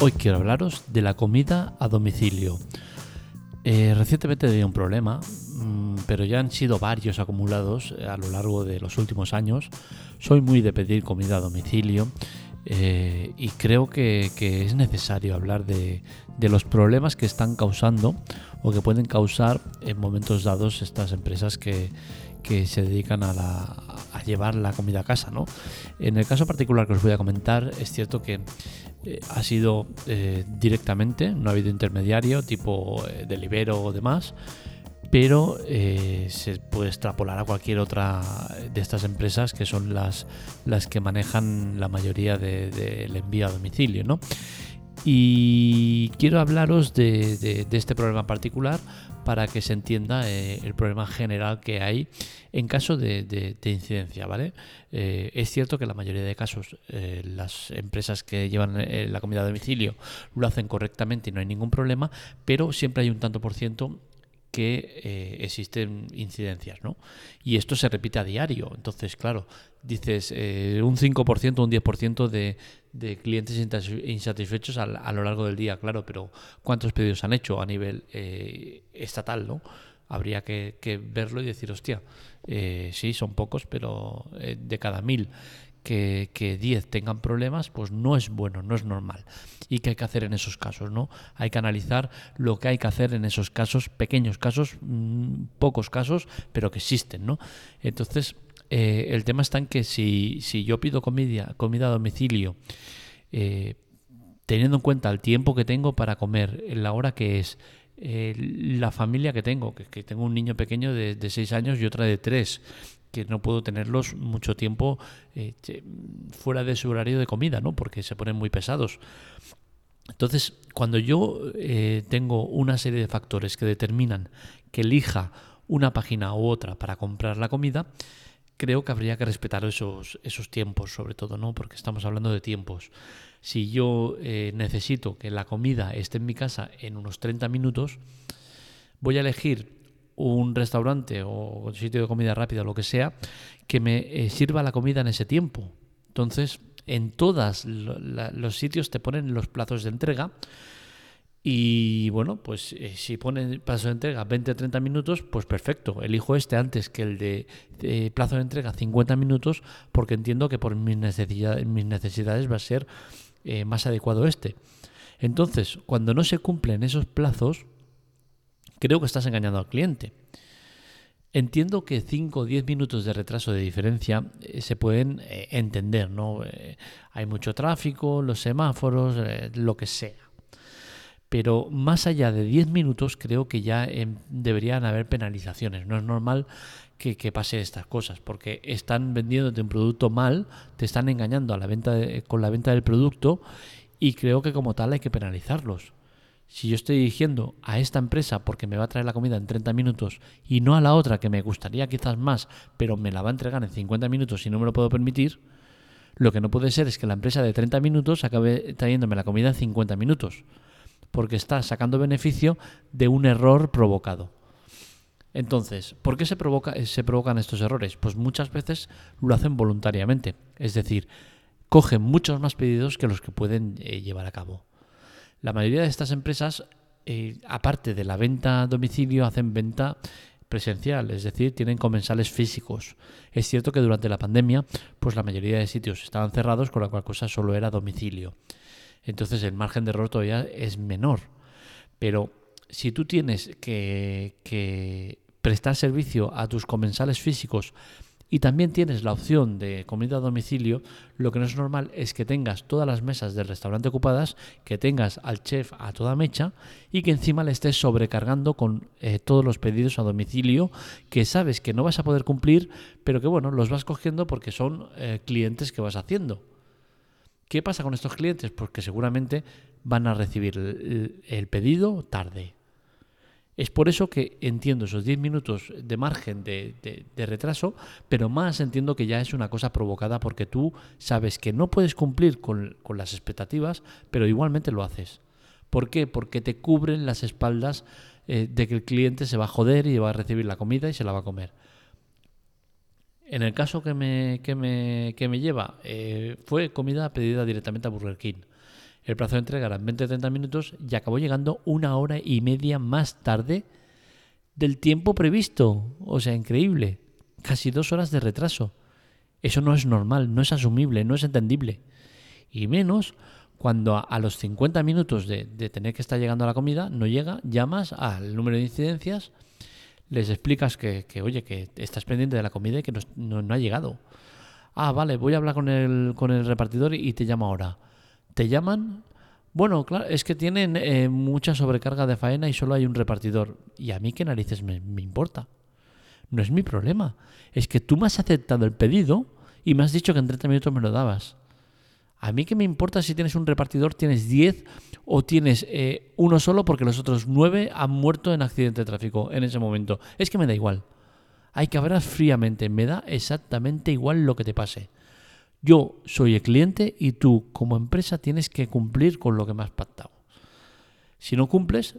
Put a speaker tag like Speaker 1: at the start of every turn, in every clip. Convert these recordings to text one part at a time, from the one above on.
Speaker 1: Hoy quiero hablaros de la comida a domicilio. Eh, recientemente tenía un problema, mm, pero ya han sido varios acumulados a lo largo de los últimos años. Soy muy de pedir comida a domicilio eh, y creo que, es necesario hablar de, los problemas que están causando o que pueden causar en momentos dados estas empresas que, se dedican a, llevar la comida a casa. ¿no? En el caso particular que os voy a comentar, es cierto que eh, ha sido eh, directamente, no ha habido intermediario tipo eh, Delibero o demás, pero se puede extrapolar a cualquier otra de estas empresas que son las, las que manejan la mayoría del envío a domicilio. ¿no? Y quiero hablaros de, este problema particular para que se entienda eh, el problema general que hay en caso de, incidencia, ¿vale? Eh, es cierto que la mayoría de casos eh, las empresas que llevan la comida a domicilio lo hacen correctamente y no hay ningún problema, pero siempre hay un tanto por ciento que eh, existen incidencias, ¿no? Y esto se repite a diario. Entonces, claro, dices eh, un 5%, un 10% de, de clientes insatisfechos a, lo largo del día, claro, pero ¿cuántos pedidos han hecho a nivel eh, estatal, ¿no? Habría que, que, verlo y decir, hostia, sí, son pocos, pero de cada mil que, 10 tengan problemas, pues no es bueno, no es normal. ¿Y qué hay que hacer en esos casos? ¿no? Hay que analizar lo que hay que hacer en esos casos, pequeños casos, mm, pocos casos, pero que existen. ¿no? Entonces, eh, el tema está en que si, si yo pido comida, comida a domicilio, eh, teniendo en cuenta el tiempo que tengo para comer, la hora que es, eh, la familia que tengo, que, tengo un niño pequeño de, de 6 años y otra de 3, no puedo tenerlos mucho tiempo eh, fuera de su horario de comida, ¿no? Porque se ponen muy pesados. Entonces, cuando yo eh, tengo una serie de factores que determinan que elija una página u otra para comprar la comida, creo que habría que respetar esos, esos tiempos, sobre todo, ¿no? Porque estamos hablando de tiempos. Si yo eh, necesito que la comida esté en mi casa en unos 30 minutos, voy a elegir un restaurante o sitio de comida rápida lo que sea que me eh, sirva la comida en ese tiempo. Entonces, en todos los sitios te ponen los plazos de entrega. Y bueno, pues eh, si ponen plazo de entrega 20-30 minutos, pues perfecto. Elijo este antes que el de, plazo de entrega 50 minutos, porque entiendo que por mis necesidades, va a ser eh, más adecuado este. Entonces, cuando no se cumplen esos plazos, creo que estás engañando al cliente. Entiendo que 5 o 10 minutos de retraso de diferencia eh, se pueden eh, entender, ¿no? Eh, hay mucho tráfico, los semáforos, lo que sea. Pero más allá de 10 minutos creo que ya em, deberían haber penalizaciones. No es normal que, pase estas cosas, porque están vendiéndote un producto mal, te están engañando a la venta con la venta del producto y creo que como tal hay que penalizarlos. Si yo estoy dirigiendo a esta empresa porque me va a traer la comida en 30 minutos y no a la otra que me gustaría quizás más, pero me la va a entregar en 50 minutos y no me lo puedo permitir, lo que no puede ser es que la empresa de 30 minutos acabe trayéndome la comida en 50 minutos, porque está sacando beneficio de un error provocado. Entonces, ¿por qué se, provoca, se provocan estos errores? Pues muchas veces lo hacen voluntariamente, es decir, cogen muchos más pedidos que los que pueden eh, llevar a cabo. La mayoría de estas empresas, eh, aparte de la venta a domicilio, hacen venta presencial, es decir, tienen comensales físicos. Es cierto que durante la pandemia, pues la mayoría de sitios estaban cerrados, con la cual cosa solo era domicilio. Entonces el margen de error todavía es menor. Pero si tú tienes que, que prestar servicio a tus comensales físicos y también tienes la opción de comida a domicilio, lo que no es normal es que tengas todas las mesas del restaurante ocupadas, que tengas al chef a toda mecha y que encima le estés sobrecargando con eh, todos los pedidos a domicilio que sabes que no vas a poder cumplir, pero que bueno, los vas cogiendo porque son eh, clientes que vas haciendo. ¿Qué pasa con estos clientes? Pues que seguramente van a recibir el pedido tarde, es por eso que entiendo esos 10 minutos de margen de, retraso, pero más entiendo que ya es una cosa provocada porque tú sabes que no puedes cumplir con, las expectativas, pero igualmente lo haces. ¿Por qué? Porque te cubren las espaldas eh, de que el cliente se va a joder y va a recibir la comida y se la va a comer. En el caso que me, que me, lleva, eh, fue comida pedida directamente a Burger King. El plazo de entrega era 20-30 minutos y acabó llegando una hora y media más tarde del tiempo previsto. O sea, increíble. Casi dos horas de retraso. Eso no es normal, no es asumible, no es entendible. Y menos cuando a, los 50 minutos de, tener que estar llegando a la comida no llega, llamas al número de incidencias, les explicas que, oye, que estás pendiente de la comida y que no, ha llegado. Ah, vale, voy a hablar con el, con el repartidor y te llamo ahora. Te llaman, bueno, claro, es que tienen eh, mucha sobrecarga de faena y solo hay un repartidor. ¿Y a mí qué narices me, importa? No es mi problema. Es que tú me has aceptado el pedido y me has dicho que en 30 minutos me lo dabas. A mí qué me importa si tienes un repartidor, tienes 10 o tienes eh, uno solo porque los otros 9 han muerto en accidente de tráfico en ese momento. Es que me da igual. Hay que hablar fríamente. Me da exactamente igual lo que te pase. Yo soy el cliente y tú como empresa tienes que cumplir con lo que me has pactado. Si no cumples,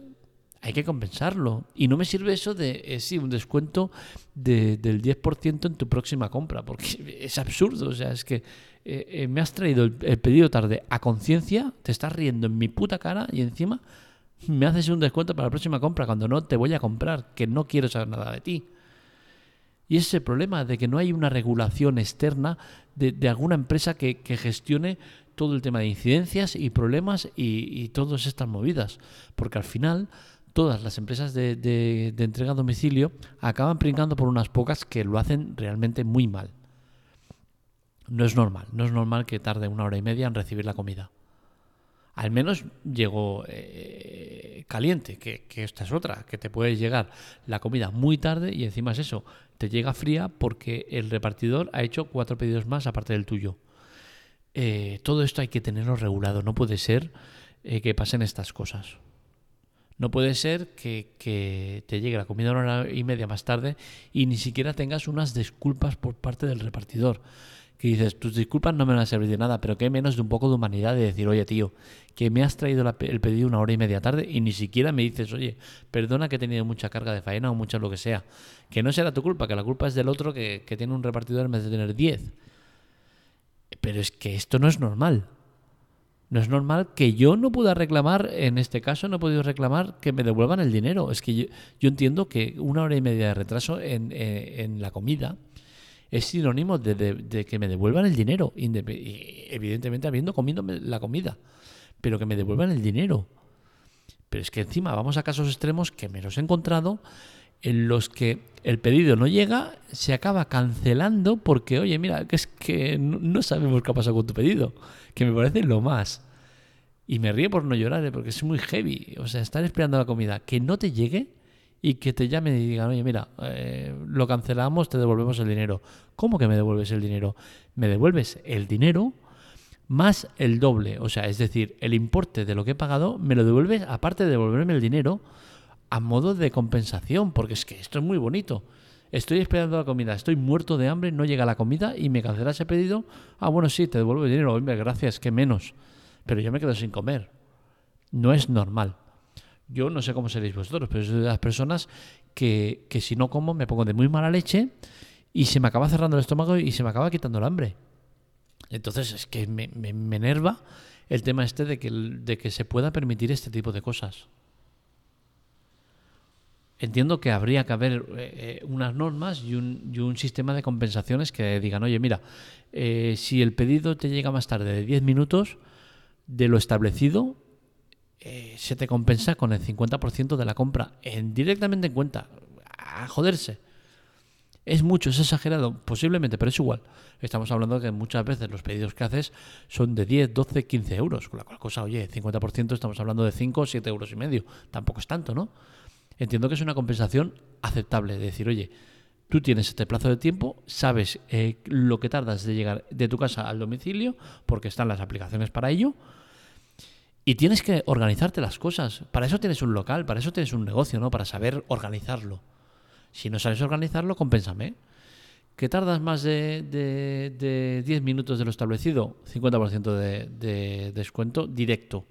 Speaker 1: hay que compensarlo. Y no me sirve eso de, eh, sí, un descuento del 10% en tu próxima compra, porque es absurdo. O sea, es que eh, eh, me has traído el, pedido tarde a conciencia, te estás riendo en mi puta cara y encima me haces un descuento para la próxima compra cuando no te voy a comprar, que no quiero saber nada de ti. Y ese es el problema de que no hay una regulación externa de, alguna empresa que, gestione todo el tema de incidencias y problemas y, y todas estas movidas. Porque al final todas las empresas de, entrega a domicilio acaban brincando por unas pocas que lo hacen realmente muy mal. No es normal, no es normal que tarde una hora y media en recibir la comida. Al menos llegó eh, caliente, que, esta es otra, que te puede llegar la comida muy tarde y encima es eso, te llega fría porque el repartidor ha hecho cuatro pedidos más aparte del tuyo. Eh, todo esto hay que tenerlo regulado, no puede ser eh, que pasen estas cosas. No puede ser que, te llegue la comida una hora y media más tarde y ni siquiera tengas unas disculpas por parte del repartidor. Que dices, tus disculpas no me van a servir de nada, pero que menos de un poco de humanidad de decir, oye tío, que me has traído el pedido una hora y media tarde y ni siquiera me dices, oye, perdona que he tenido mucha carga de faena o mucha lo que sea. Que no será tu culpa, que la culpa es del otro que, que tiene un repartidor en vez de tener 10. Pero es que esto no es normal. No es normal que yo no pueda reclamar, en este caso no he podido reclamar que me devuelvan el dinero. Es que yo, entiendo que una hora y media de retraso en, eh, la comida es sinónimo de, que me devuelvan el dinero, evidentemente habiendo comido la comida, pero que me devuelvan el dinero. Pero es que encima vamos a casos extremos que me los he encontrado en los que el pedido no llega, se acaba cancelando porque, oye, mira, que es que no sabemos qué ha pasado con tu pedido, que me parece lo más. Y me río por no llorar, ¿eh? porque es muy heavy. O sea, estar esperando la comida que no te llegue y que te llamen y digan, oye, mira, eh, lo cancelamos, te devolvemos el dinero. ¿Cómo que me devuelves el dinero? Me devuelves el dinero más el doble. O sea, es decir, el importe de lo que he pagado, me lo devuelves, aparte de devolverme el dinero, a modo de compensación, porque es que esto es muy bonito. Estoy esperando la comida, estoy muerto de hambre, no llega la comida y me cancelas ese pedido. Ah, bueno, sí, te devuelvo el dinero, gracias, que menos. Pero yo me quedo sin comer. No es normal. Yo no sé cómo seréis vosotros, pero soy de las personas que, que si no como me pongo de muy mala leche y se me acaba cerrando el estómago y se me acaba quitando el hambre. Entonces es que me, me, enerva el tema este de que, de que se pueda permitir este tipo de cosas entiendo que habría que haber eh, eh, unas normas y un, y un, sistema de compensaciones que digan, oye, mira, eh, si el pedido te llega más tarde de 10 minutos de lo establecido, se te compensa con el 50% de la compra, en, directamente en cuenta. A joderse. Es mucho, es exagerado, posiblemente, pero es igual. Estamos hablando que muchas veces los pedidos que haces son de 10, 12, 15 euros. Con la cual cosa, oye, 50% estamos hablando de 5 o 7 euros y medio. Tampoco es tanto, ¿no? entiendo que es una compensación aceptable. De decir, oye, tú tienes este plazo de tiempo, sabes eh, lo que tardas de llegar de tu casa al domicilio, porque están las aplicaciones para ello, y tienes que organizarte las cosas. Para eso tienes un local, para eso tienes un negocio, ¿no? Para saber organizarlo. Si no sabes organizarlo, compénsame. ¿Que tardas más de, de, 10 minutos de lo establecido? 50% de, de descuento directo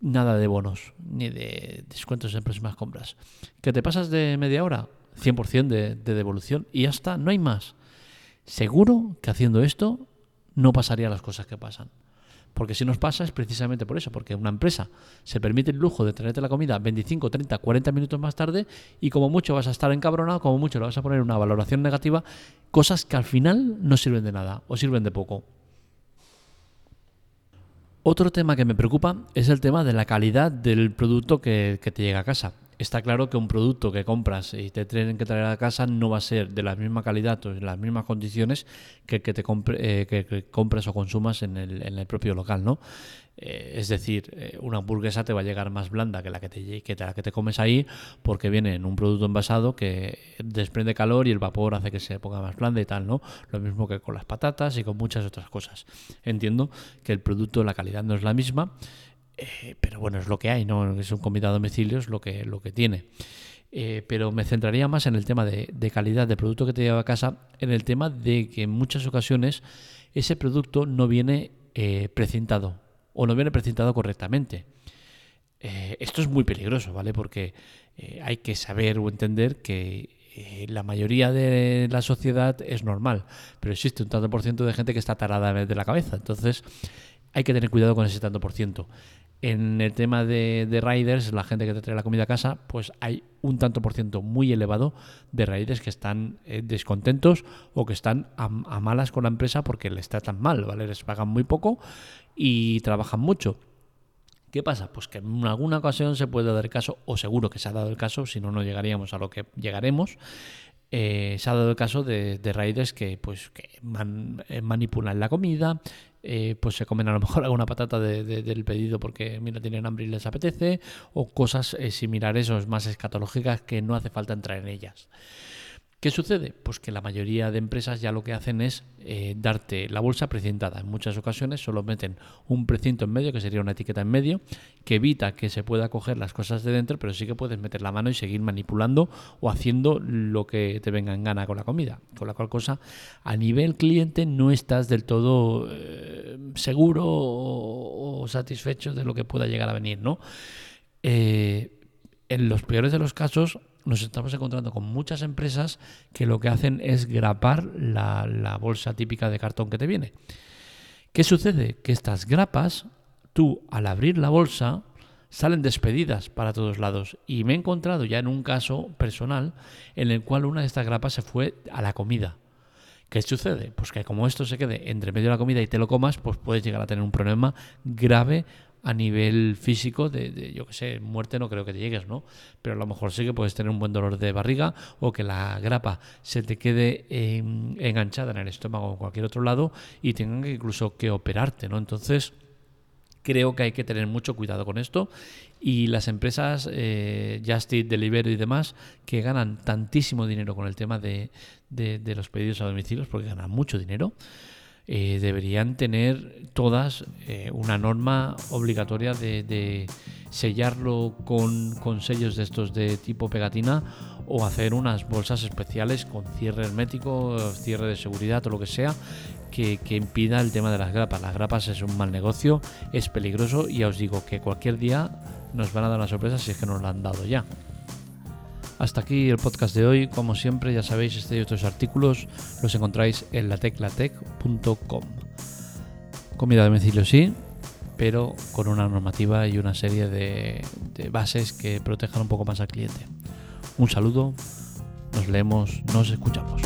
Speaker 1: nada de bonos ni de descuentos en próximas compras. ¿Que te pasas de media hora? 100% de, de devolución y ya está, no hay más. Seguro que haciendo esto no pasaría las cosas que pasan. Porque si nos pasa es precisamente por eso, porque una empresa se permite el lujo de traerte la comida 25, 30, 40 minutos más tarde y como mucho vas a estar encabronado, como mucho le vas a poner una valoración negativa, cosas que al final no sirven de nada o sirven de poco. Otro tema que me preocupa es el tema de la calidad del producto que, te llega a casa. Está claro que un producto que compras y te tienen que traer a casa no va a ser de la misma calidad o en las mismas condiciones que que te eh, que, compres o consumas en el, en el propio local, ¿no? Eh, es decir, eh, una hamburguesa te va a llegar más blanda que la que, te, que la que te comes ahí porque viene en un producto envasado que desprende calor y el vapor hace que se ponga más blanda y tal, ¿no? Lo mismo que con las patatas y con muchas otras cosas. Entiendo que el producto, la calidad no es la misma, eh, pero bueno, es lo que hay, ¿no? Es un comida a domicilio, es lo que, lo que tiene. pero me centraría más en el tema de, calidad de producto que te lleva a casa, en el tema de que en muchas ocasiones ese producto no viene precintado o no viene presentado correctamente. Eh, esto es muy peligroso, ¿vale? Porque eh, hay que saber o entender que eh, la mayoría de la sociedad es normal, pero existe un tanto por ciento de gente que está tarada de la cabeza. Entonces, hay que tener cuidado con ese tanto por ciento. En el tema de, riders, la gente que te trae la comida a casa, pues hay un tanto por ciento muy elevado de riders que están descontentos o que están a, malas con la empresa porque les tratan mal, ¿vale? Les pagan muy poco y trabajan mucho. ¿Qué pasa? Pues que en alguna ocasión se puede dar caso, o seguro que se ha dado el caso, si no, no llegaríamos a lo que llegaremos. Eh, se ha dado el caso de, de raíces que, pues, que eh, manipulan la comida, eh, pues se comen a lo mejor alguna patata del pedido porque mira tienen hambre y les apetece, o cosas similares o más escatológicas que no hace falta entrar en ellas. ¿Qué sucede? Pues que la mayoría de empresas ya lo que hacen es eh, darte la bolsa precintada. En muchas ocasiones solo meten un precinto en medio, que sería una etiqueta en medio, que evita que se pueda coger las cosas de dentro, pero sí que puedes meter la mano y seguir manipulando o haciendo lo que te venga en gana con la comida. Con la cual cosa, a nivel cliente no estás del todo eh, seguro o, satisfecho de lo que pueda llegar a venir, ¿no? Eh, en los peores de los casos, nos estamos encontrando con muchas empresas que lo que hacen es grapar la, bolsa típica de cartón que te viene. ¿Qué sucede? Que estas grapas, tú al abrir la bolsa, salen despedidas para todos lados. Y me he encontrado ya en un caso personal en el cual una de estas grapas se fue a la comida. ¿Qué sucede? Pues que como esto se quede entre medio de la comida y te lo comas, pues puedes llegar a tener un problema grave a nivel físico de, yo que sé, muerte no creo que te llegues, ¿no? Pero a lo mejor sí que puedes tener un buen dolor de barriga o que la grapa se te quede enganchada en el estómago o en cualquier otro lado y tengan que incluso que operarte, ¿no? Entonces creo que hay que tener mucho cuidado con esto y las empresas eh, Just Eat, Delivery y demás que ganan tantísimo dinero con el tema de, de los pedidos a domicilios porque ganan mucho dinero eh, deberían tener todas eh, una norma obligatoria de, sellarlo con, sellos de estos de tipo pegatina o hacer unas bolsas especiales con cierre hermético, cierre de seguridad o lo que sea que, que impida el tema de las grapas. Las grapas es un mal negocio, es peligroso y ya os digo que cualquier día nos van a dar una sorpresa si es que nos lo han dado ya. Hasta aquí el podcast de hoy. Como siempre, ya sabéis, este y otros artículos los encontráis en lateclatec.com. Comida de domicilio sí, pero con una normativa y una serie de, de bases que protejan un poco más al cliente. Un saludo, nos leemos, nos escuchamos.